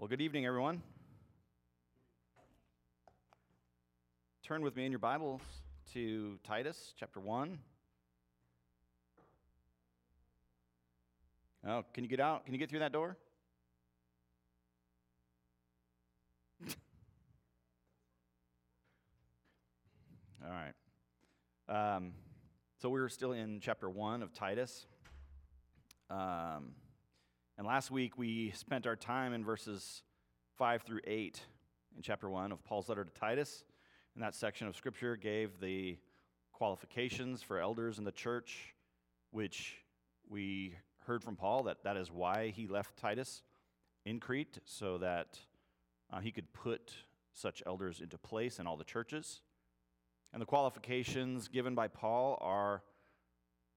Well, good evening, everyone. Turn with me in your Bibles to Titus chapter 1. Oh, can you get out? Can you get through that door? All right. Um, so we're still in chapter 1 of Titus. Um, and last week we spent our time in verses 5 through 8 in chapter 1 of Paul's letter to Titus. And that section of scripture gave the qualifications for elders in the church, which we heard from Paul that that is why he left Titus in Crete, so that uh, he could put such elders into place in all the churches. And the qualifications given by Paul are,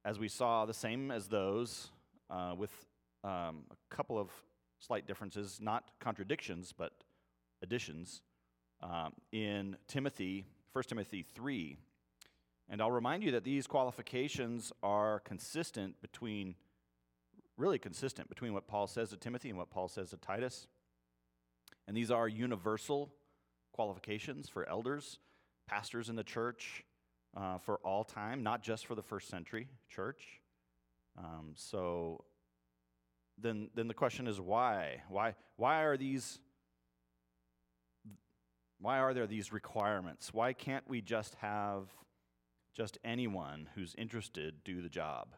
as we saw, the same as those, uh, with um, a couple of slight differences, not contradictions, but additions, um, in Timothy, 1 Timothy 3. And I'll remind you that these qualifications are consistent between, really consistent between what Paul says to Timothy and what Paul says to Titus. And these are universal qualifications for elders, pastors in the church, uh, for all time, not just for the first century church. Um, so then, then the question is why? Why, why are these why are there these requirements? Why can't we just have just anyone who's interested do the job?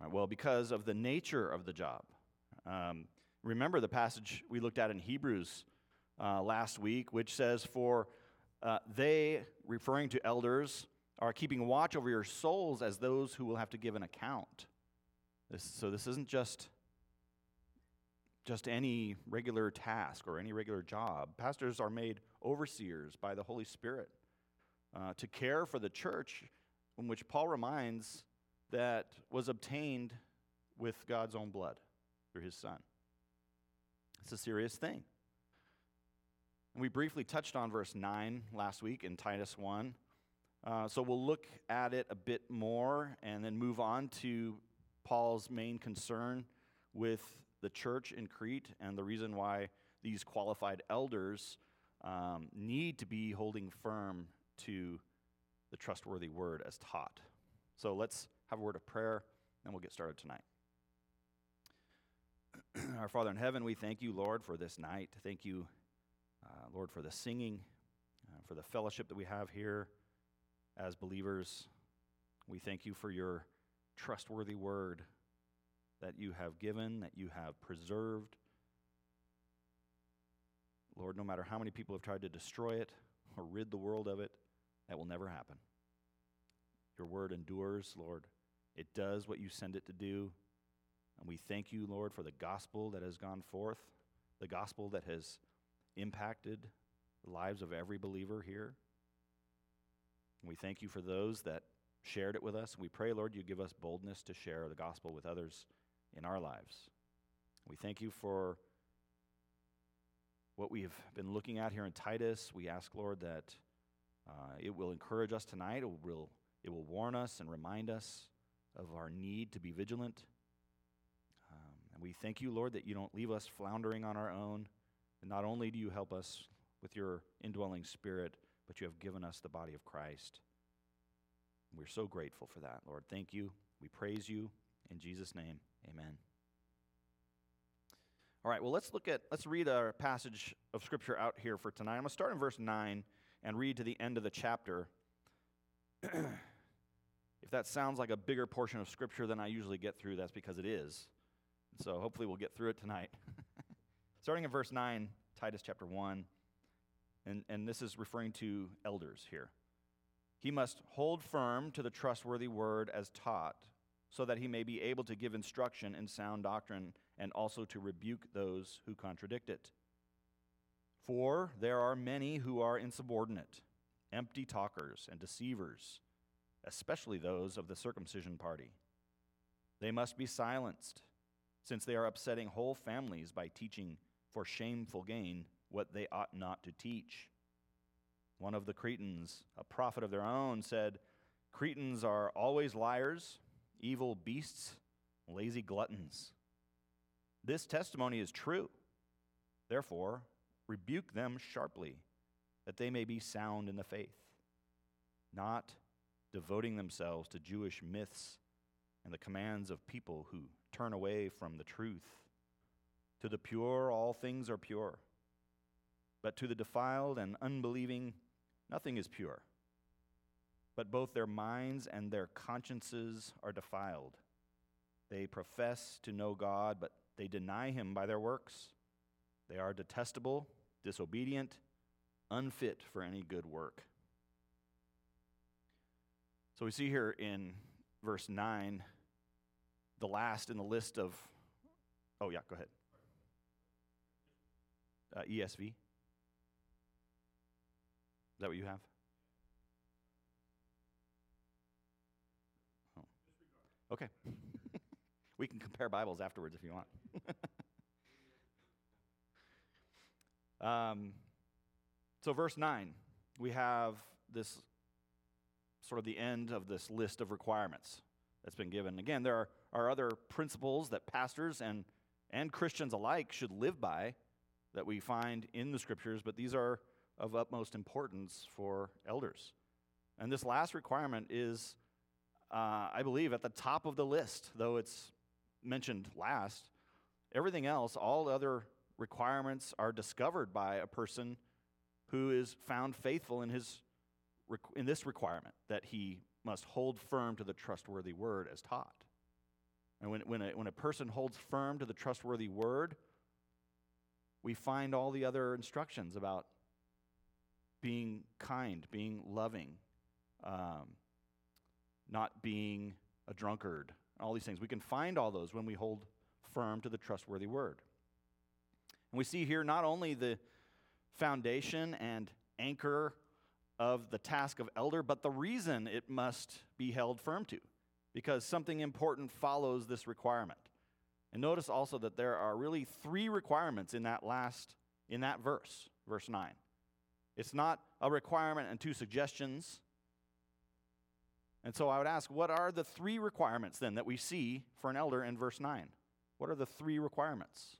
Right, well, because of the nature of the job. Um, remember the passage we looked at in Hebrews uh, last week, which says, For uh, they, referring to elders, are keeping watch over your souls as those who will have to give an account. This, so this isn't just just any regular task or any regular job. Pastors are made overseers by the Holy Spirit uh, to care for the church, in which Paul reminds that was obtained with God's own blood through his Son. It's a serious thing. And we briefly touched on verse 9 last week in Titus 1. Uh, so we'll look at it a bit more and then move on to Paul's main concern with the church in Crete and the reason why these qualified elders um, need to be holding firm to the trustworthy word as taught. So let's have a word of prayer and we'll get started tonight. Our Father in heaven, we thank you, Lord, for this night. Thank you, uh, Lord, for the singing, uh, for the fellowship that we have here as believers. We thank you for your trustworthy word that you have given, that you have preserved. Lord, no matter how many people have tried to destroy it or rid the world of it, that will never happen. Your word endures, Lord. It does what you send it to do. And we thank you, Lord, for the gospel that has gone forth, the gospel that has impacted the lives of every believer here. And we thank you for those that shared it with us. We pray, Lord, you give us boldness to share the gospel with others in our lives. We thank you for what we've been looking at here in Titus. We ask, Lord, that uh, it will encourage us tonight. It will, it will warn us and remind us of our need to be vigilant. Um, and we thank you, Lord, that you don't leave us floundering on our own. And not only do you help us with your indwelling spirit, but you have given us the body of Christ. We're so grateful for that, Lord. Thank you. We praise you. In Jesus' name. Amen. All right, well, let's look at, let's read a passage of scripture out here for tonight. I'm going to start in verse 9 and read to the end of the chapter. if that sounds like a bigger portion of scripture than I usually get through, that's because it is. So hopefully we'll get through it tonight. Starting in verse 9, Titus chapter 1, and, and this is referring to elders here. He must hold firm to the trustworthy word as taught so that he may be able to give instruction in sound doctrine and also to rebuke those who contradict it. For there are many who are insubordinate, empty talkers, and deceivers, especially those of the circumcision party. They must be silenced, since they are upsetting whole families by teaching for shameful gain what they ought not to teach. One of the Cretans, a prophet of their own, said, Cretans are always liars evil beasts, lazy gluttons. This testimony is true. Therefore, rebuke them sharply, that they may be sound in the faith, not devoting themselves to Jewish myths and the commands of people who turn away from the truth. To the pure, all things are pure. But to the defiled and unbelieving, nothing is pure. But both their minds and their consciences are defiled. They profess to know God, but they deny him by their works. They are detestable, disobedient, unfit for any good work. So we see here in verse 9, the last in the list of. Oh, yeah, go ahead. Uh, ESV. Is that what you have? Okay. we can compare Bibles afterwards if you want. um, so, verse 9, we have this sort of the end of this list of requirements that's been given. Again, there are, are other principles that pastors and, and Christians alike should live by that we find in the scriptures, but these are of utmost importance for elders. And this last requirement is, uh, I believe, at the top of the list, though it's mentioned last. Everything else, all other requirements are discovered by a person who is found faithful in his in this requirement that he must hold firm to the trustworthy word as taught. And when, when, a, when a person holds firm to the trustworthy word, we find all the other instructions about being kind, being loving, um, not being a drunkard, all these things. We can find all those when we hold firm to the trustworthy word. And we see here not only the foundation and anchor of the task of elder, but the reason it must be held firm to, because something important follows this requirement. And notice also that there are really three requirements in that last, in that verse, verse 9. It's not a requirement and two suggestions. And so I would ask, what are the three requirements then that we see for an elder in verse 9? What are the three requirements?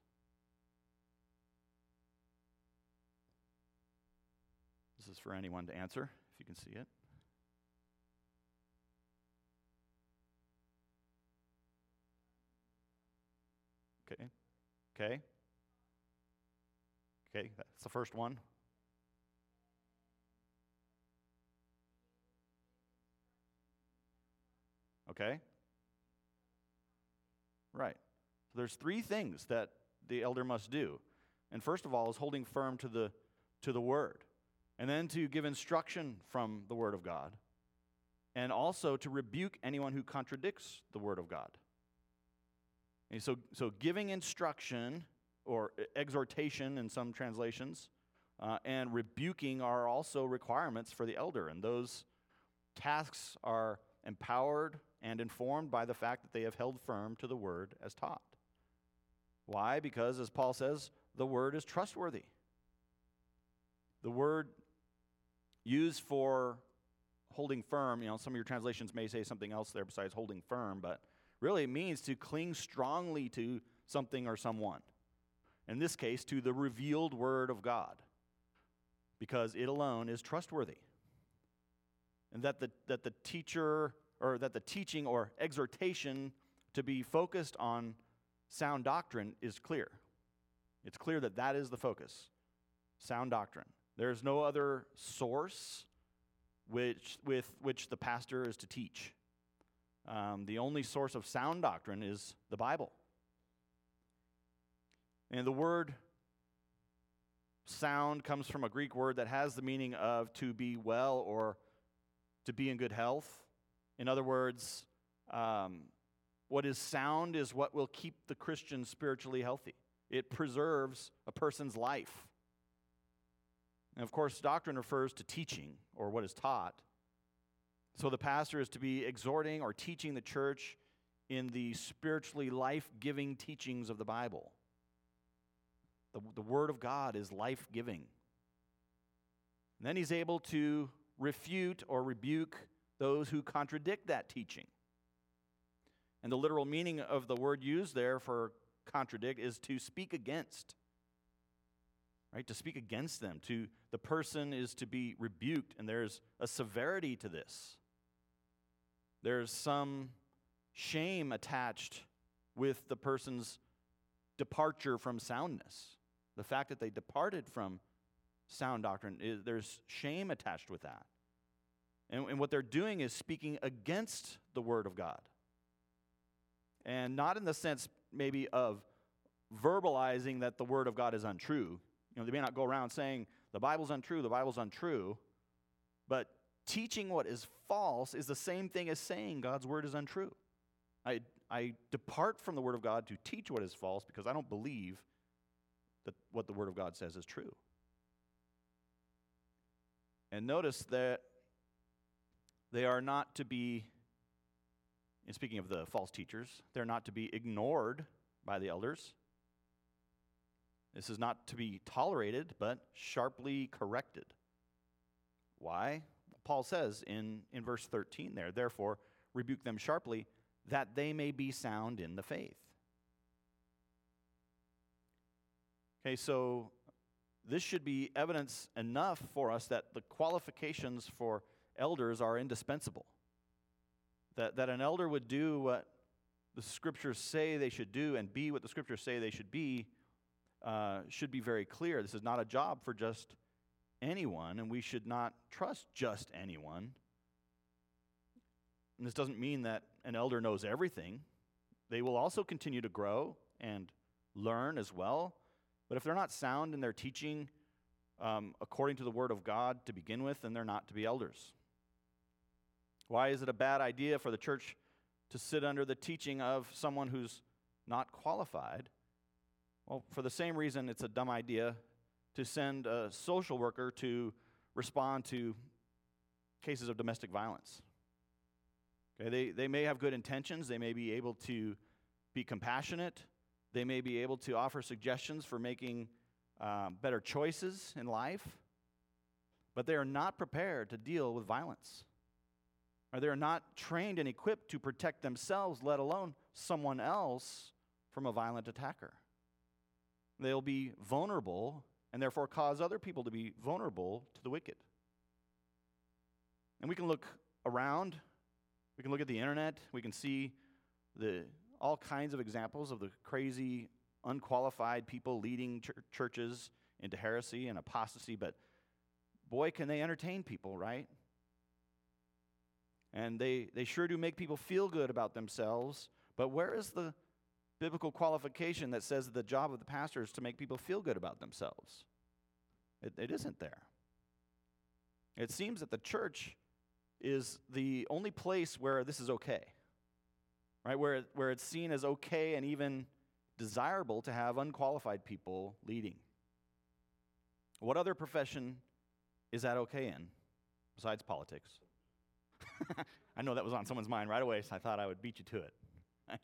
This is for anyone to answer, if you can see it. Okay. Okay. Okay, that's the first one. Okay? Right. So there's three things that the elder must do. And first of all is holding firm to the to the word and then to give instruction from the Word of God, and also to rebuke anyone who contradicts the Word of God. And so, so giving instruction or exhortation in some translations uh, and rebuking are also requirements for the elder, and those tasks are empowered and informed by the fact that they have held firm to the Word as taught. Why? Because, as Paul says, the Word is trustworthy. The Word used for holding firm. You know, some of your translations may say something else there besides holding firm, but really it means to cling strongly to something or someone. In this case, to the revealed word of God, because it alone is trustworthy. And that the, that the teacher, or that the teaching or exhortation to be focused on sound doctrine is clear. It's clear that that is the focus sound doctrine. There's no other source which, with which the pastor is to teach. Um, the only source of sound doctrine is the Bible. And the word sound comes from a Greek word that has the meaning of to be well or to be in good health. In other words, um, what is sound is what will keep the Christian spiritually healthy. It preserves a person's life. And of course, doctrine refers to teaching or what is taught. So the pastor is to be exhorting or teaching the church in the spiritually life giving teachings of the Bible. The, the Word of God is life giving. Then he's able to refute or rebuke those who contradict that teaching. And the literal meaning of the word used there for contradict is to speak against. right? To speak against them. To the person is to be rebuked, and there's a severity to this. There's some shame attached with the person's departure from soundness. The fact that they departed from sound doctrine, there's shame attached with that. And, and what they're doing is speaking against the Word of God. And not in the sense maybe of verbalizing that the Word of God is untrue. You know, they may not go around saying the Bible's untrue, the Bible's untrue, but teaching what is false is the same thing as saying God's Word is untrue. I, I depart from the Word of God to teach what is false because I don't believe that what the Word of God says is true. And notice that they are not to be, and speaking of the false teachers, they're not to be ignored by the elders. This is not to be tolerated, but sharply corrected. Why? Paul says in, in verse 13 there, therefore, rebuke them sharply, that they may be sound in the faith. Okay, so this should be evidence enough for us that the qualifications for elders are indispensable. That, that an elder would do what the scriptures say they should do and be what the scriptures say they should be uh, should be very clear. This is not a job for just anyone, and we should not trust just anyone. And this doesn't mean that an elder knows everything. They will also continue to grow and learn as well. But if they're not sound in their teaching um, according to the Word of God to begin with, then they're not to be elders. Why is it a bad idea for the church to sit under the teaching of someone who's not qualified? Well, for the same reason, it's a dumb idea to send a social worker to respond to cases of domestic violence. Okay, they, they may have good intentions, they may be able to be compassionate, they may be able to offer suggestions for making um, better choices in life, but they are not prepared to deal with violence. Or they are not trained and equipped to protect themselves, let alone someone else, from a violent attacker. They'll be vulnerable and therefore cause other people to be vulnerable to the wicked. And we can look around, we can look at the internet, we can see the all kinds of examples of the crazy, unqualified people leading ch- churches into heresy and apostasy, but boy, can they entertain people, right? And they, they sure do make people feel good about themselves, but where is the biblical qualification that says the job of the pastor is to make people feel good about themselves? It, it isn't there. It seems that the church is the only place where this is okay right? Where, where it's seen as okay and even desirable to have unqualified people leading. What other profession is that okay in besides politics? I know that was on someone's mind right away, so I thought I would beat you to it.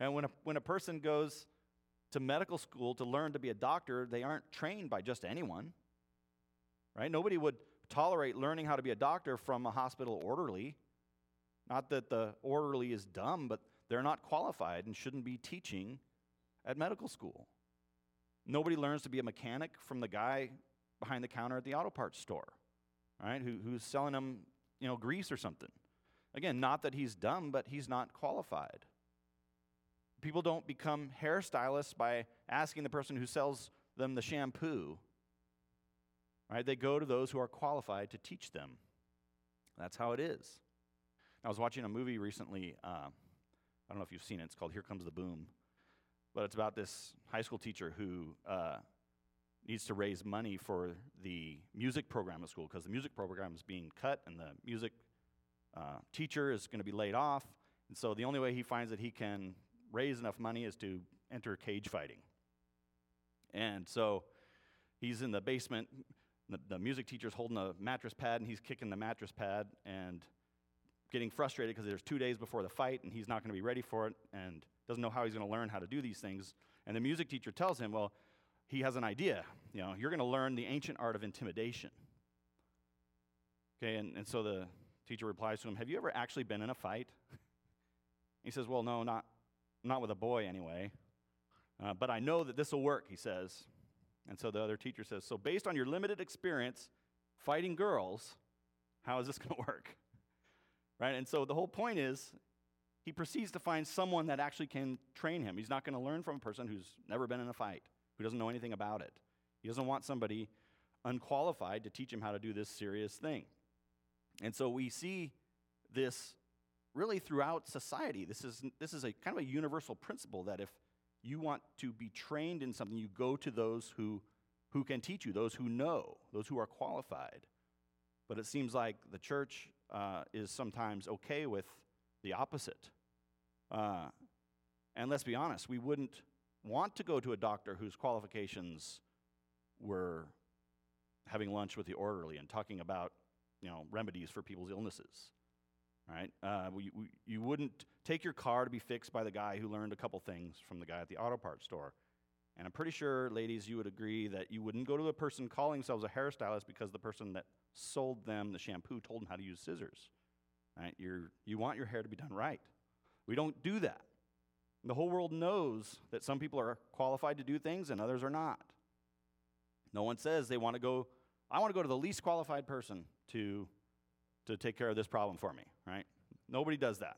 and when a, when a person goes to medical school to learn to be a doctor, they aren't trained by just anyone, right? Nobody would tolerate learning how to be a doctor from a hospital orderly. Not that the orderly is dumb, but they're not qualified and shouldn't be teaching at medical school. Nobody learns to be a mechanic from the guy behind the counter at the auto parts store, right? Who, who's selling them, you know, grease or something. Again, not that he's dumb, but he's not qualified. People don't become hairstylists by asking the person who sells them the shampoo. Right? They go to those who are qualified to teach them. That's how it is. I was watching a movie recently. Uh, I don't know if you've seen it. It's called Here Comes the Boom. But it's about this high school teacher who uh, needs to raise money for the music program at school because the music program is being cut and the music uh, teacher is going to be laid off. And so the only way he finds that he can raise enough money is to enter cage fighting. And so he's in the basement. The, the music teacher's holding a mattress pad and he's kicking the mattress pad. And getting frustrated because there's two days before the fight and he's not going to be ready for it and doesn't know how he's going to learn how to do these things. And the music teacher tells him, well, he has an idea. You know, you're going to learn the ancient art of intimidation. Okay, and, and so the teacher replies to him, Have you ever actually been in a fight? he says, Well, no, not, not with a boy anyway. Uh, but I know that this will work, he says. And so the other teacher says, So, based on your limited experience fighting girls, how is this going to work? Right? And so the whole point is he proceeds to find someone that actually can train him. He's not going to learn from a person who's never been in a fight, who doesn't know anything about it. Doesn't want somebody unqualified to teach him how to do this serious thing. And so we see this really throughout society. This is, this is a kind of a universal principle that if you want to be trained in something, you go to those who, who can teach you, those who know, those who are qualified. But it seems like the church uh, is sometimes okay with the opposite. Uh, and let's be honest, we wouldn't want to go to a doctor whose qualifications were having lunch with the orderly and talking about you know remedies for people's illnesses right? Uh, we, we, you wouldn't take your car to be fixed by the guy who learned a couple things from the guy at the auto parts store. And i'm pretty sure ladies you would agree that you wouldn't go to a person calling themselves a hairstylist because the person that sold them the shampoo told them how to use scissors right? You're, you want your hair to be done right. We don't do that. The whole world knows that some people are qualified to do things and others are not no one says they want to go I want to go to the least qualified person to, to take care of this problem for me, right? Nobody does that.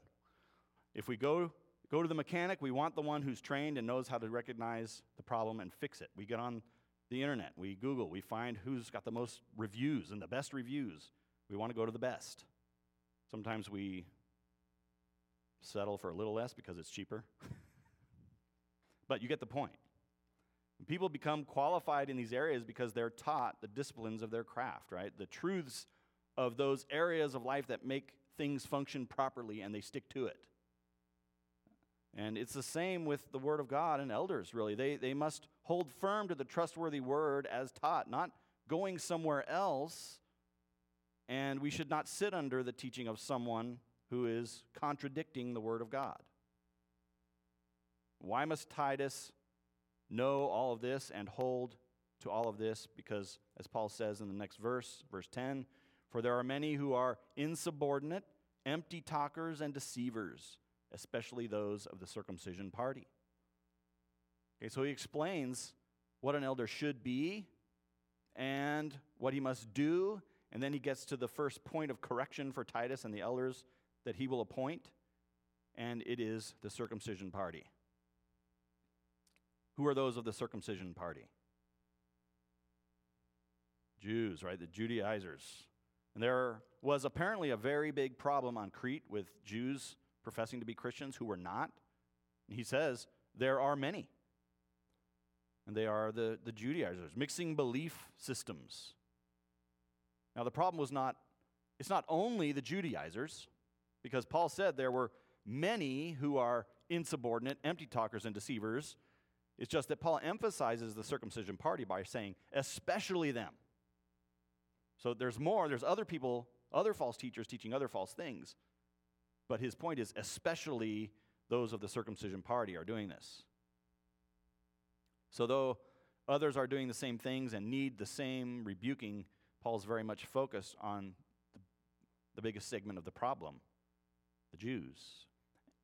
If we go, go to the mechanic, we want the one who's trained and knows how to recognize the problem and fix it. We get on the internet, we Google, we find who's got the most reviews and the best reviews. We want to go to the best. Sometimes we settle for a little less because it's cheaper. but you get the point. People become qualified in these areas because they're taught the disciplines of their craft, right? The truths of those areas of life that make things function properly and they stick to it. And it's the same with the Word of God and elders, really. They, they must hold firm to the trustworthy Word as taught, not going somewhere else. And we should not sit under the teaching of someone who is contradicting the Word of God. Why must Titus know all of this and hold to all of this because, as Paul says in the next verse, verse 10, for there are many who are insubordinate, empty talkers, and deceivers, especially those of the circumcision party. Okay, so he explains what an elder should be and what he must do, and then he gets to the first point of correction for Titus and the elders that he will appoint, and it is the circumcision party. Who are those of the circumcision party? Jews, right? The Judaizers. And there was apparently a very big problem on Crete with Jews professing to be Christians who were not. And he says, there are many. And they are the, the Judaizers, mixing belief systems. Now, the problem was not, it's not only the Judaizers, because Paul said there were many who are insubordinate, empty talkers, and deceivers it's just that Paul emphasizes the circumcision party by saying, especially them. So there's more, there's other people, other false teachers teaching other false things. But his point is, especially those of the circumcision party are doing this. So, though others are doing the same things and need the same rebuking, Paul's very much focused on the, biggest segment of the problem the Jews.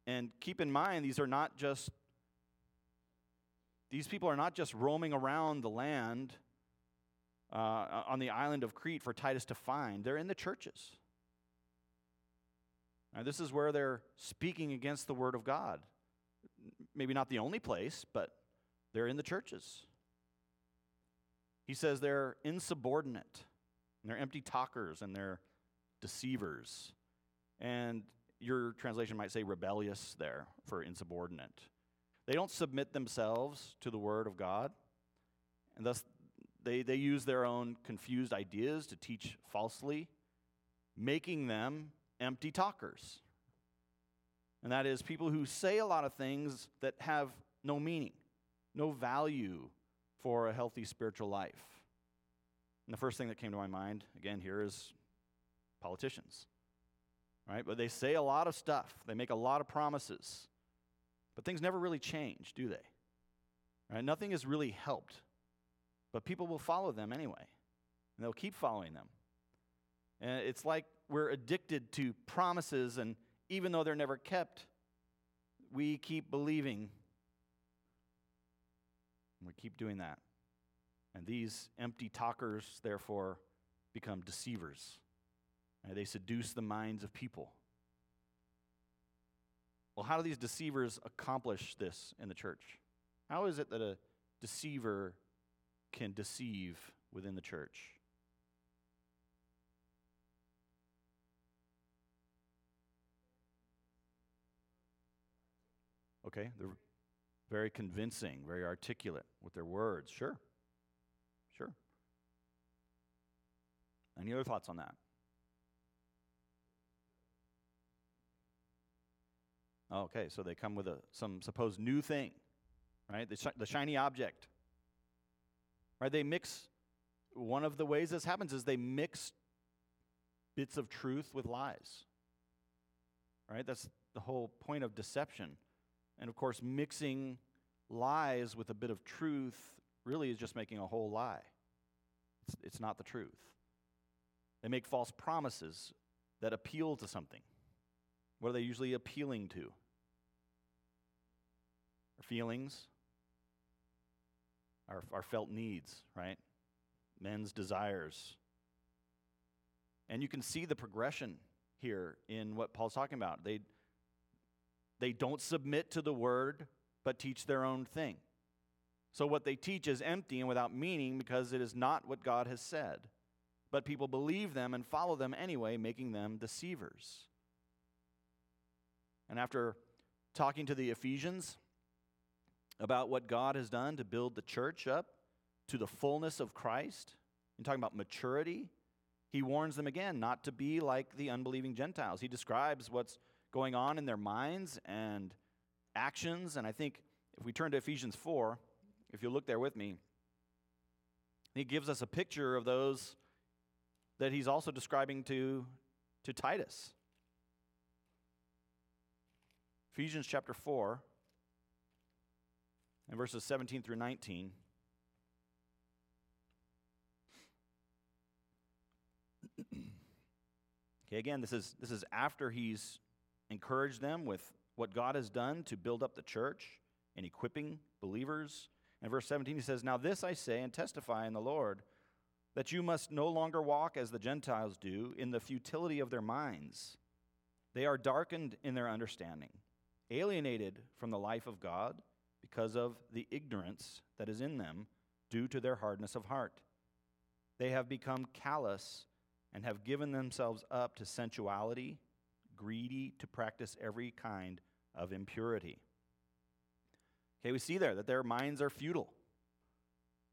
And keep in mind, these are not just these people are not just roaming around the land uh, on the island of Crete for Titus to find, they're in the churches. Now, this is where they're speaking against the Word of God. Maybe not the only place, but they're in the churches. He says they're insubordinate, and they're empty talkers, and they're deceivers. And your translation might say rebellious there for insubordinate. They don't submit themselves to the Word of God, and thus they, they use their own confused ideas to teach falsely, making them empty talkers. And that is people who say a lot of things that have no meaning, no value for a healthy spiritual life. And the first thing that came to my mind, again, here is politicians. Right? But they say a lot of stuff, they make a lot of promises. But things never really change, do they? Right? Nothing has really helped. But people will follow them anyway. And they'll keep following them. And it's like we're addicted to promises, and even though they're never kept, we keep believing. And we keep doing that. And these empty talkers, therefore, become deceivers. And they seduce the minds of people. Well, how do these deceivers accomplish this in the church? How is it that a deceiver can deceive within the church? Okay, they're very convincing, very articulate with their words. Sure. Sure. Any other thoughts on that? Okay, so they come with a, some supposed new thing, right? The, the shiny object. Right? They mix, one of the ways this happens is they mix bits of truth with lies. Right? That's the whole point of deception. And of course, mixing lies with a bit of truth really is just making a whole lie. It's, it's not the truth. They make false promises that appeal to something. What are they usually appealing to? Our feelings, our, our felt needs, right? Men's desires. And you can see the progression here in what Paul's talking about. They, they don't submit to the word, but teach their own thing. So what they teach is empty and without meaning because it is not what God has said. But people believe them and follow them anyway, making them deceivers. And after talking to the Ephesians about what God has done to build the church up to the fullness of Christ, and talking about maturity, he warns them again not to be like the unbelieving Gentiles. He describes what's going on in their minds and actions. And I think if we turn to Ephesians 4, if you look there with me, he gives us a picture of those that he's also describing to, to Titus. Ephesians chapter 4 and verses 17 through 19. okay, again, this is, this is after he's encouraged them with what God has done to build up the church and equipping believers. In verse 17, he says, Now this I say and testify in the Lord, that you must no longer walk as the Gentiles do in the futility of their minds. They are darkened in their understanding, alienated from the life of God because of the ignorance that is in them due to their hardness of heart. They have become callous and have given themselves up to sensuality, greedy to practice every kind of impurity. Okay, we see there that their minds are futile.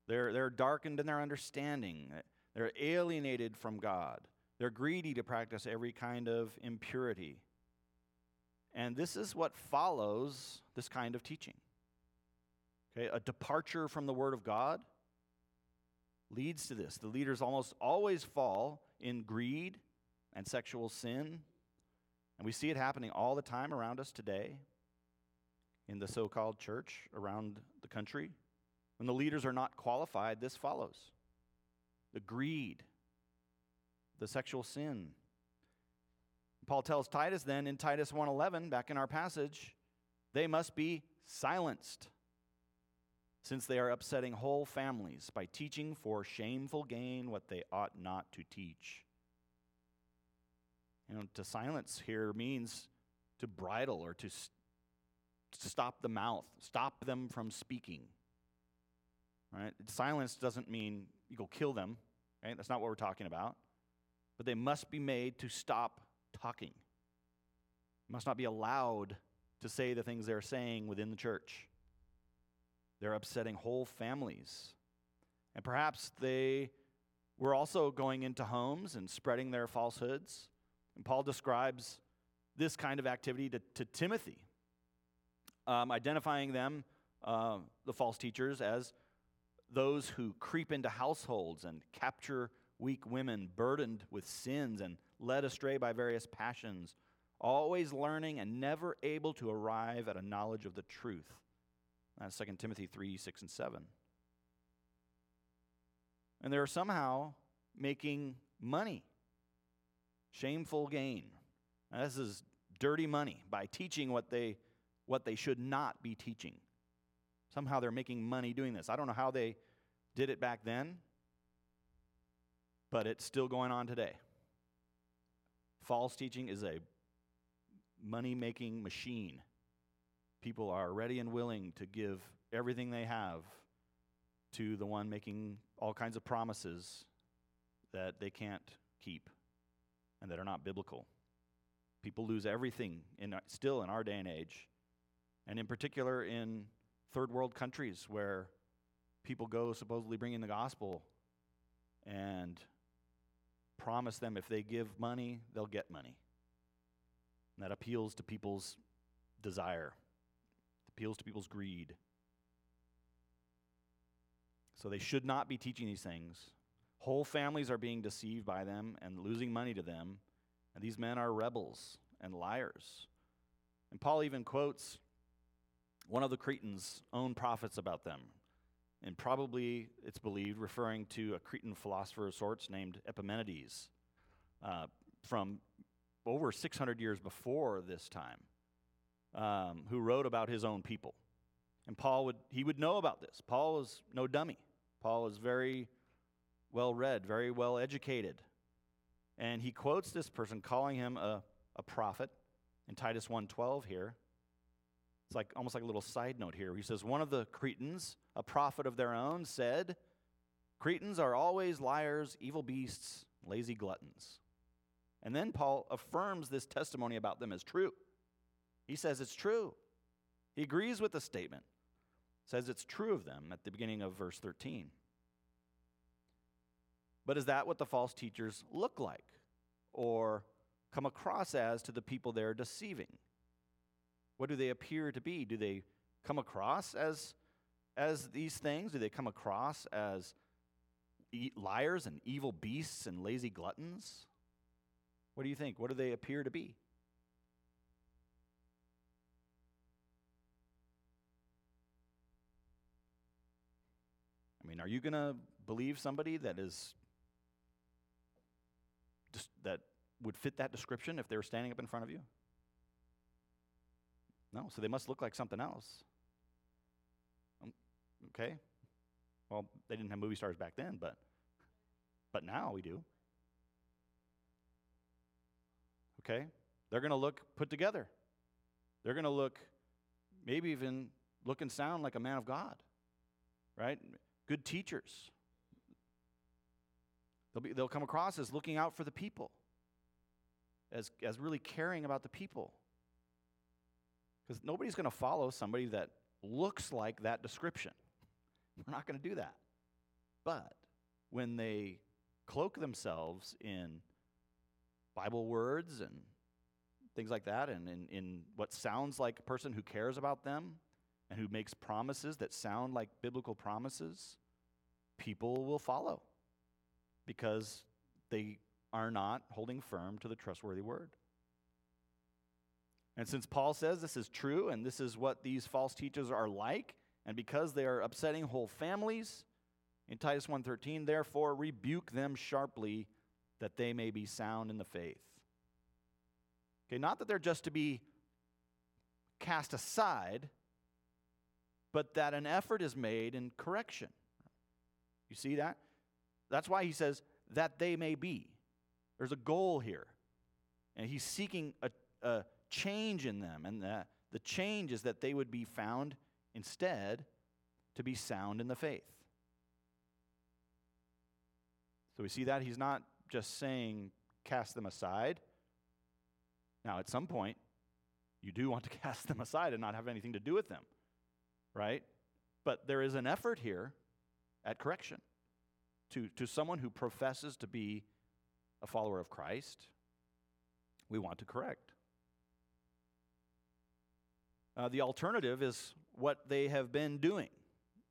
They're, they're darkened in their understanding. They're alienated from God. They're greedy to practice every kind of impurity. And this is what follows this kind of teaching. Okay, a departure from the Word of God leads to this. The leaders almost always fall in greed and sexual sin. And we see it happening all the time around us today in the so called church around the country. When the leaders are not qualified, this follows the greed, the sexual sin. Paul tells Titus then in Titus 1:11 back in our passage, they must be silenced since they are upsetting whole families by teaching for shameful gain what they ought not to teach. You know, to silence here means to bridle or to, st- to stop the mouth, stop them from speaking. Right? Silence doesn't mean you go kill them, right? That's not what we're talking about. But they must be made to stop talking. Must not be allowed to say the things they're saying within the church. They're upsetting whole families. And perhaps they were also going into homes and spreading their falsehoods. And Paul describes this kind of activity to, to Timothy, um, identifying them, uh, the false teachers, as those who creep into households and capture weak women burdened with sins and led astray by various passions, always learning and never able to arrive at a knowledge of the truth. That's 2 Timothy 3 6 and 7. And they're somehow making money, shameful gain. Now, this is dirty money by teaching what they, what they should not be teaching. Somehow they're making money doing this. I don't know how they did it back then, but it's still going on today. False teaching is a money making machine. People are ready and willing to give everything they have to the one making all kinds of promises that they can't keep and that are not biblical. People lose everything in, still in our day and age, and in particular in third world countries where people go supposedly bringing the gospel and promise them if they give money, they'll get money. And that appeals to people's desire, appeals to people's greed. So they should not be teaching these things. Whole families are being deceived by them and losing money to them. And these men are rebels and liars. And Paul even quotes one of the Cretans' own prophets about them. And probably, it's believed, referring to a Cretan philosopher of sorts named Epimenides uh, from over 600 years before this time, um, who wrote about his own people. And Paul would, he would know about this. Paul is no dummy. Paul is very well read, very well educated. And he quotes this person, calling him a, a prophet in Titus 1.12 here. It's like almost like a little side note here. He says, One of the Cretans, a prophet of their own, said, Cretans are always liars, evil beasts, lazy gluttons. And then Paul affirms this testimony about them as true. He says it's true. He agrees with the statement, says it's true of them at the beginning of verse 13. But is that what the false teachers look like or come across as to the people they're deceiving? What do they appear to be? Do they come across as, as these things? Do they come across as liars and evil beasts and lazy gluttons? What do you think? What do they appear to be? I mean, are you going to believe somebody that is that would fit that description if they were standing up in front of you? No, so they must look like something else. Okay. Well, they didn't have movie stars back then, but but now we do. Okay? They're going to look put together. They're going to look maybe even look and sound like a man of God. Right? Good teachers. They'll, be, they'll come across as looking out for the people, as, as really caring about the people. Because nobody's going to follow somebody that looks like that description. We're not going to do that. But when they cloak themselves in Bible words and things like that, and in, in what sounds like a person who cares about them and who makes promises that sound like biblical promises, people will follow because they are not holding firm to the trustworthy word. And since Paul says this is true and this is what these false teachers are like, and because they are upsetting whole families, in Titus 1:13, therefore rebuke them sharply that they may be sound in the faith. Okay, not that they're just to be cast aside, but that an effort is made in correction. You see that? That's why he says that they may be. There's a goal here. And he's seeking a, a change in them. And the, the change is that they would be found instead to be sound in the faith. So we see that he's not just saying cast them aside. Now, at some point, you do want to cast them aside and not have anything to do with them, right? But there is an effort here at correction to, to someone who professes to be a follower of Christ. We want to correct. Uh, the alternative is what they have been doing,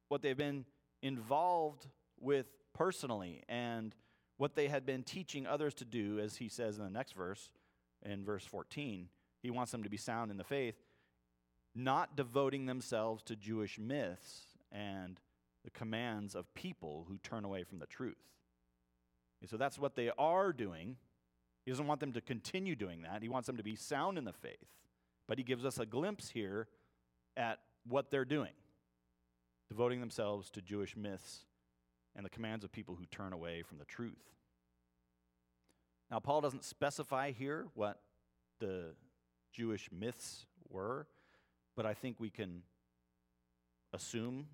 what they've been involved with personally, and what they had been teaching others to do, as he says in the next verse, in verse 14. He wants them to be sound in the faith, not devoting themselves to Jewish myths and the commands of people who turn away from the truth. And so that's what they are doing. He doesn't want them to continue doing that. He wants them to be sound in the faith. But he gives us a glimpse here at what they're doing, devoting themselves to Jewish myths and the commands of people who turn away from the truth. Now, Paul doesn't specify here what the Jewish myths were, but I think we can assume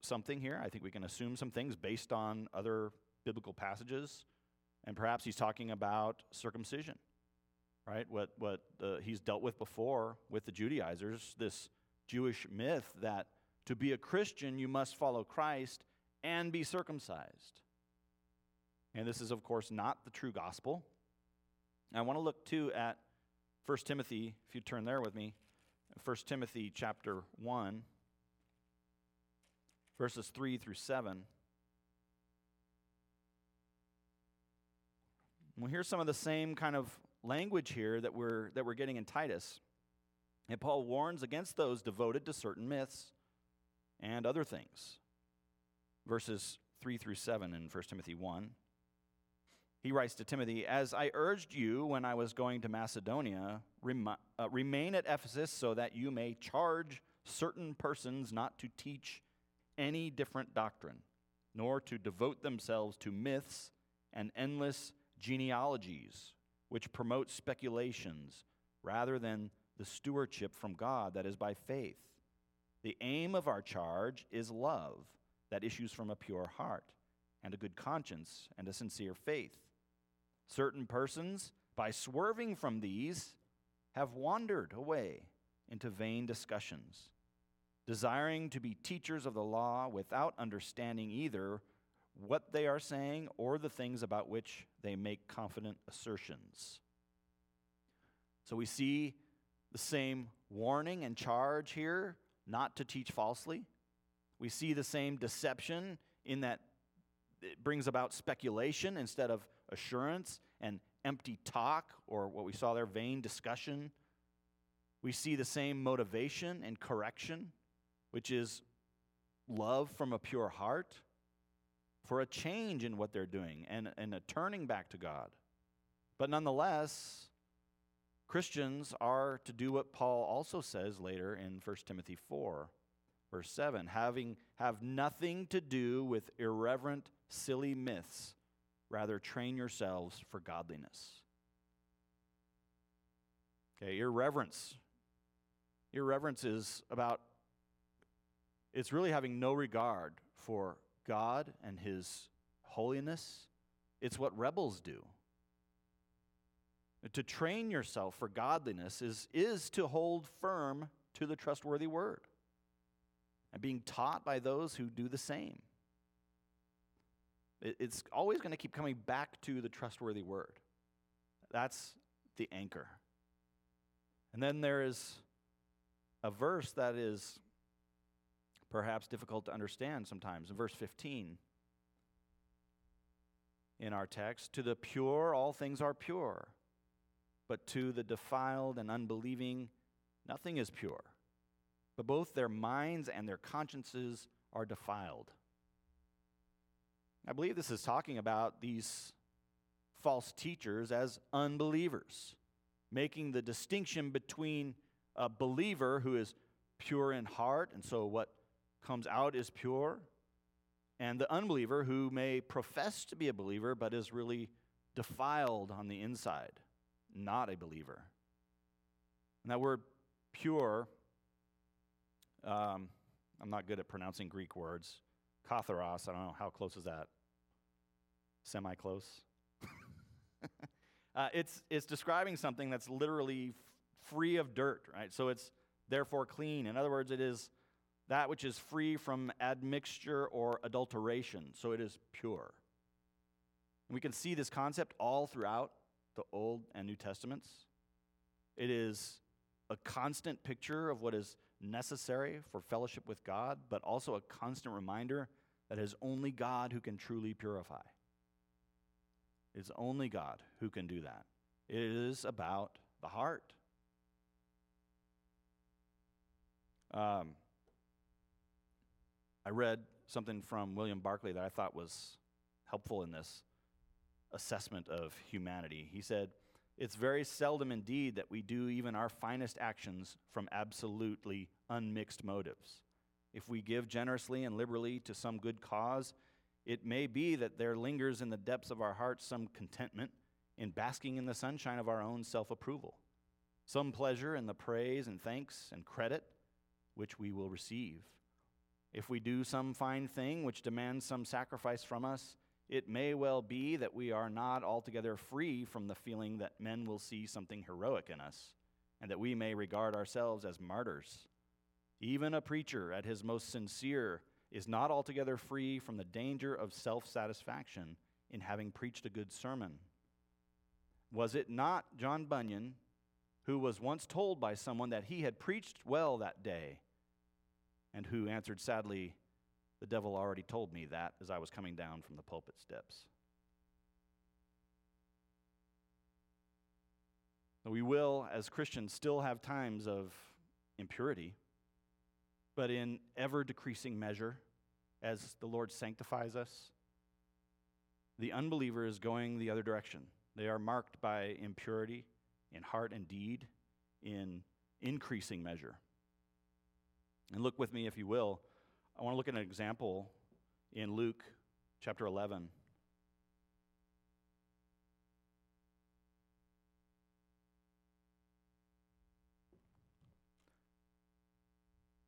something here. I think we can assume some things based on other biblical passages. And perhaps he's talking about circumcision, right? What, what uh, he's dealt with before with the Judaizers, this Jewish myth that to be a Christian, you must follow Christ and be circumcised. And this is, of course, not the true gospel. I want to look too at 1 Timothy, if you turn there with me, 1 Timothy chapter 1 verses 3 through 7. We hear some of the same kind of language here that we're, that we're getting in Titus. And Paul warns against those devoted to certain myths and other things. Verses 3 through 7 in 1 Timothy 1. He writes to Timothy, As I urged you when I was going to Macedonia, rem- uh, remain at Ephesus so that you may charge certain persons not to teach any different doctrine, nor to devote themselves to myths and endless genealogies, which promote speculations rather than the stewardship from God that is by faith. The aim of our charge is love that issues from a pure heart, and a good conscience, and a sincere faith. Certain persons, by swerving from these, have wandered away into vain discussions desiring to be teachers of the law without understanding either what they are saying or the things about which they make confident assertions. So we see the same warning and charge here not to teach falsely. We see the same deception in that it brings about speculation instead of assurance and empty talk, or what we saw there, vain discussion. We see the same motivation and correction which is love from a pure heart for a change in what they're doing and, and a turning back to God. But nonetheless, Christians are to do what Paul also says later in 1 Timothy 4, verse 7 having have nothing to do with irreverent, silly myths. Rather, train yourselves for godliness. Okay, irreverence. Irreverence is about it's really having no regard for God and His holiness. It's what rebels do. To train yourself for godliness is, is to hold firm to the trustworthy word and being taught by those who do the same. It's always going to keep coming back to the trustworthy word. That's the anchor. And then there is a verse that is perhaps difficult to understand sometimes. In verse 15 in our text, to the pure, all things are pure, but to the defiled and unbelieving, nothing is pure. But both their minds and their consciences are defiled. I believe this is talking about these false teachers as unbelievers, making the distinction between a believer who is pure in heart, and so what comes out is pure, and the unbeliever who may profess to be a believer but is really defiled on the inside, not a believer. And that word pure, um, I'm not good at pronouncing Greek words. Katharos, I don't know, how close is that? Semi close? uh, it's, it's describing something that's literally f- free of dirt, right? So it's therefore clean. In other words, it is that which is free from admixture or adulteration, so it is pure. And we can see this concept all throughout the Old and New Testaments. It is a constant picture of what is necessary for fellowship with God, but also a constant reminder that it is only God who can truly purify. It's only God who can do that. It is about the heart. Um, I read something from William Barclay that I thought was helpful in this assessment of humanity. He said, It's very seldom indeed that we do even our finest actions from absolutely unmixed motives. if we give generously and liberally to some good cause, it may be that there lingers in the depths of our hearts some contentment in basking in the sunshine of our own self approval, some pleasure in the praise and thanks and credit which we will receive. If we do some fine thing which demands some sacrifice from us, it may well be that we are not altogether free from the feeling that men will see something heroic in us, and that we may regard ourselves as martyrs. Even a preacher, at his most sincere, is not altogether free from the danger of self satisfaction in having preached a good sermon. Was it not John Bunyan who was once told by someone that he had preached well that day, and who answered sadly, The devil already told me that as I was coming down from the pulpit steps? We will, as Christians, still have times of impurity but in ever decreasing measure as the Lord sanctifies us. The unbeliever is going the other direction. They are marked by impurity in heart and deed in increasing measure. And look with me, if you will. I want to look at an example in Luke chapter 11.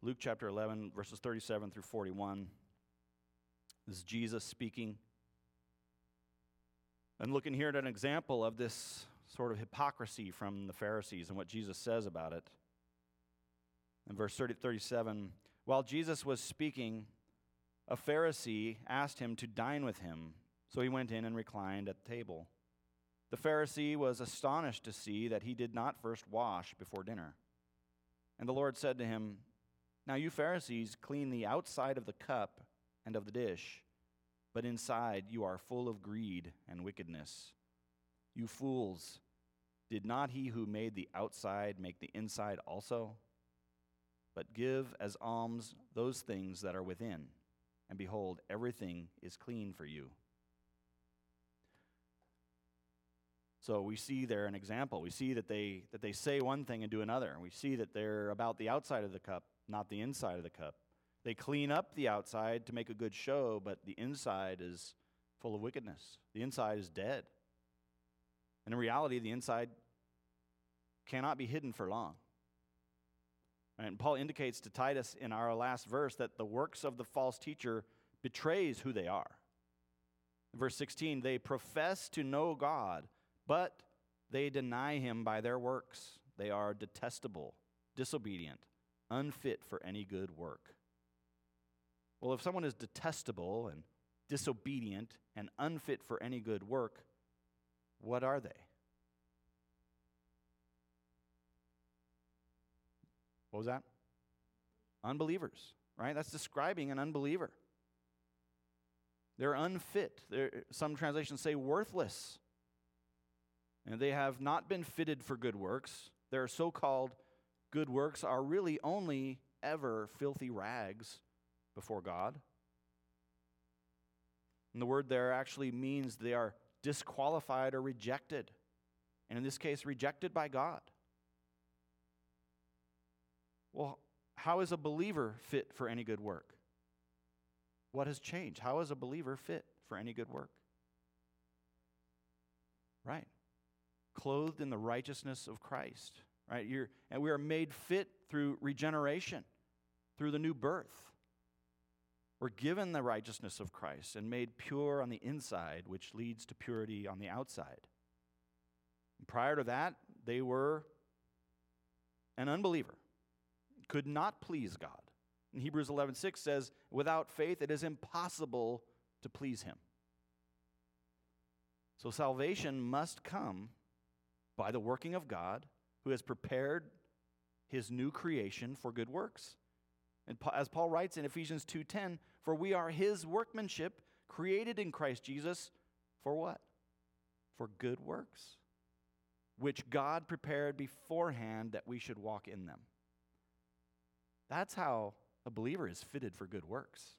Luke chapter 11, verses 37 through 41. This is Jesus speaking. And looking here at an example of this sort of hypocrisy from the Pharisees and what Jesus says about it. In verse 30, 37, while Jesus was speaking, a Pharisee asked him to dine with him. So he went in and reclined at the table. The Pharisee was astonished to see that he did not first wash before dinner. And the Lord said to him, now, you Pharisees clean the outside of the cup and of the dish, but inside you are full of greed and wickedness. You fools, did not he who made the outside make the inside also? But give as alms those things that are within, and behold, everything is clean for you. So we see there an example. We see that they, that they say one thing and do another. We see that they're about the outside of the cup not the inside of the cup. They clean up the outside to make a good show, but the inside is full of wickedness. The inside is dead. And in reality, the inside cannot be hidden for long. And Paul indicates to Titus in our last verse that the works of the false teacher betrays who they are. Verse 16, they profess to know God, but they deny him by their works. They are detestable, disobedient, unfit for any good work. Well, if someone is detestable and disobedient and unfit for any good work, what are they? What was that? Unbelievers, right? That's describing an unbeliever. They're unfit. They're, some translations say worthless. And they have not been fitted for good works. They're so called good works are really only ever filthy rags before God. And the word there actually means they are disqualified or rejected. And in this case, rejected by God. Well, how is a believer fit for any good work? What has changed? How is a believer fit for any good work? Right. Clothed in the righteousness of Christ right? You're, and we are made fit through regeneration, through the new birth. We're given the righteousness of Christ and made pure on the inside, which leads to purity on the outside. And prior to that, they were an unbeliever, could not please God. And Hebrews 11:6 says, "Without faith it is impossible to please him." So salvation must come by the working of God who has prepared his new creation for good works. And as Paul writes in Ephesians 2:10, for we are his workmanship created in Christ Jesus for what? For good works, which God prepared beforehand that we should walk in them. That's how a believer is fitted for good works.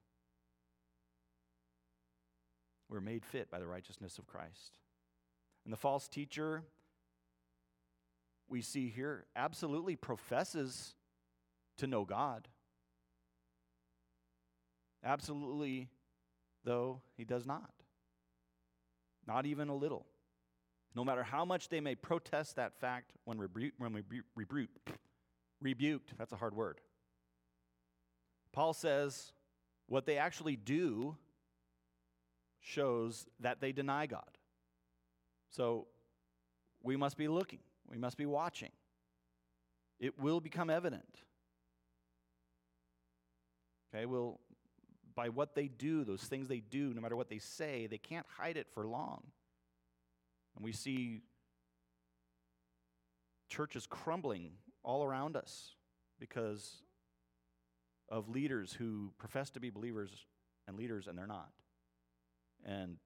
We're made fit by the righteousness of Christ. And the false teacher we see here absolutely professes to know God. Absolutely, though, he does not. Not even a little. No matter how much they may protest that fact when, rebu- when rebu- rebu- rebuked, that's a hard word. Paul says what they actually do shows that they deny God. So we must be looking, we must be watching. It will become evident. Okay, well, by what they do, those things they do, no matter what they say, they can't hide it for long. And we see churches crumbling all around us because of leaders who profess to be believers and leaders and they're not. And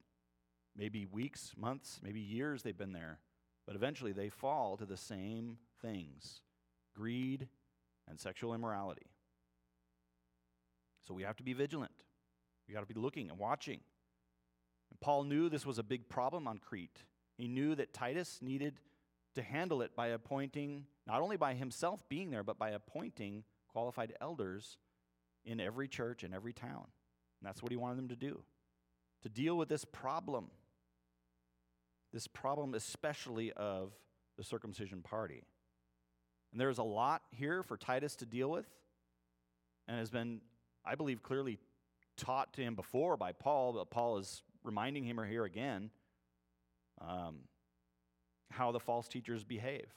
maybe weeks, months, maybe years they've been there, but eventually they fall to the same things greed and sexual immorality. So we have to be vigilant. We got to be looking and watching. And Paul knew this was a big problem on Crete. He knew that Titus needed to handle it by appointing, not only by himself being there, but by appointing qualified elders in every church in every town. And that's what he wanted them to do to deal with this problem. This problem, especially of the circumcision party. And there's a lot here for Titus to deal with, and has been, I believe, clearly taught to him before by Paul, but Paul is reminding him here again um, how the false teachers behave.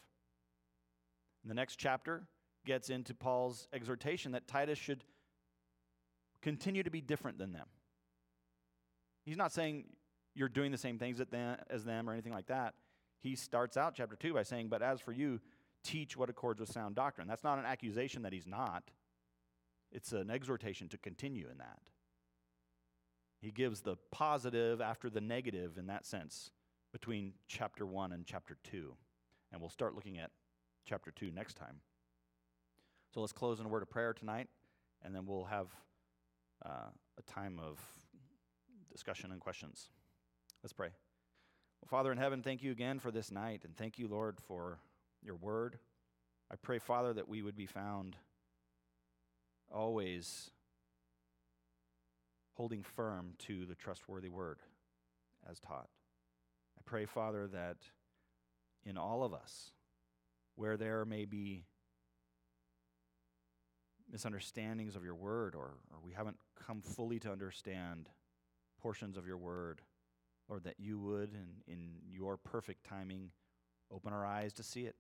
And the next chapter gets into Paul's exhortation that Titus should continue to be different than them. He's not saying you're doing the same things as them or anything like that. He starts out chapter 2 by saying, But as for you, teach what accords with sound doctrine. That's not an accusation that he's not, it's an exhortation to continue in that. He gives the positive after the negative in that sense between chapter 1 and chapter 2. And we'll start looking at chapter 2 next time. So let's close in a word of prayer tonight, and then we'll have uh, a time of discussion and questions. Let's pray. Well, Father in heaven, thank you again for this night, and thank you, Lord, for your word. I pray, Father, that we would be found always holding firm to the trustworthy word as taught. I pray, Father, that in all of us, where there may be misunderstandings of your word or, or we haven't come fully to understand portions of your word, Lord, that you would, in, in your perfect timing, open our eyes to see it.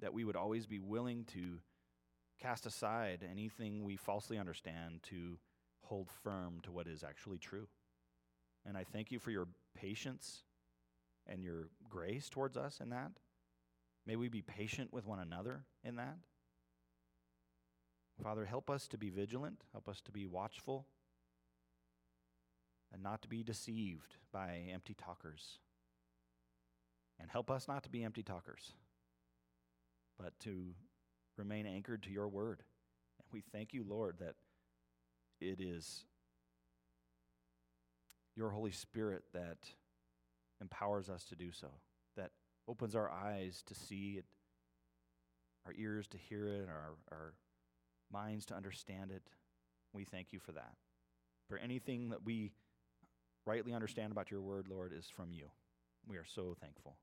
That we would always be willing to cast aside anything we falsely understand to hold firm to what is actually true. And I thank you for your patience and your grace towards us in that. May we be patient with one another in that. Father, help us to be vigilant, help us to be watchful, and not to be deceived by empty talkers. And help us not to be empty talkers, but to remain anchored to your word. And we thank you, Lord, that it is your Holy Spirit that empowers us to do so, that opens our eyes to see it, our ears to hear it, our, our minds to understand it. We thank you for that. For anything that we rightly understand about your word, Lord, is from you. We are so thankful.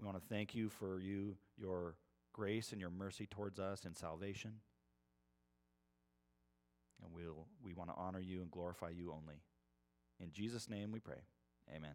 We want to thank you for you, your grace and your mercy towards us in salvation. And we'll, we want to honor you and glorify you only. In Jesus' name we pray. Amen.